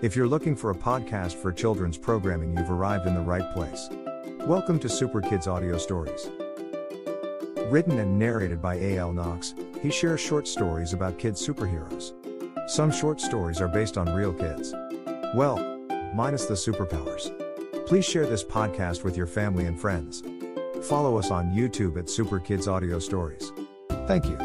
If you're looking for a podcast for children's programming, you've arrived in the right place. Welcome to Super Kids Audio Stories. Written and narrated by A.L. Knox, he shares short stories about kids' superheroes. Some short stories are based on real kids. Well, minus the superpowers. Please share this podcast with your family and friends. Follow us on YouTube at Super Kids Audio Stories. Thank you.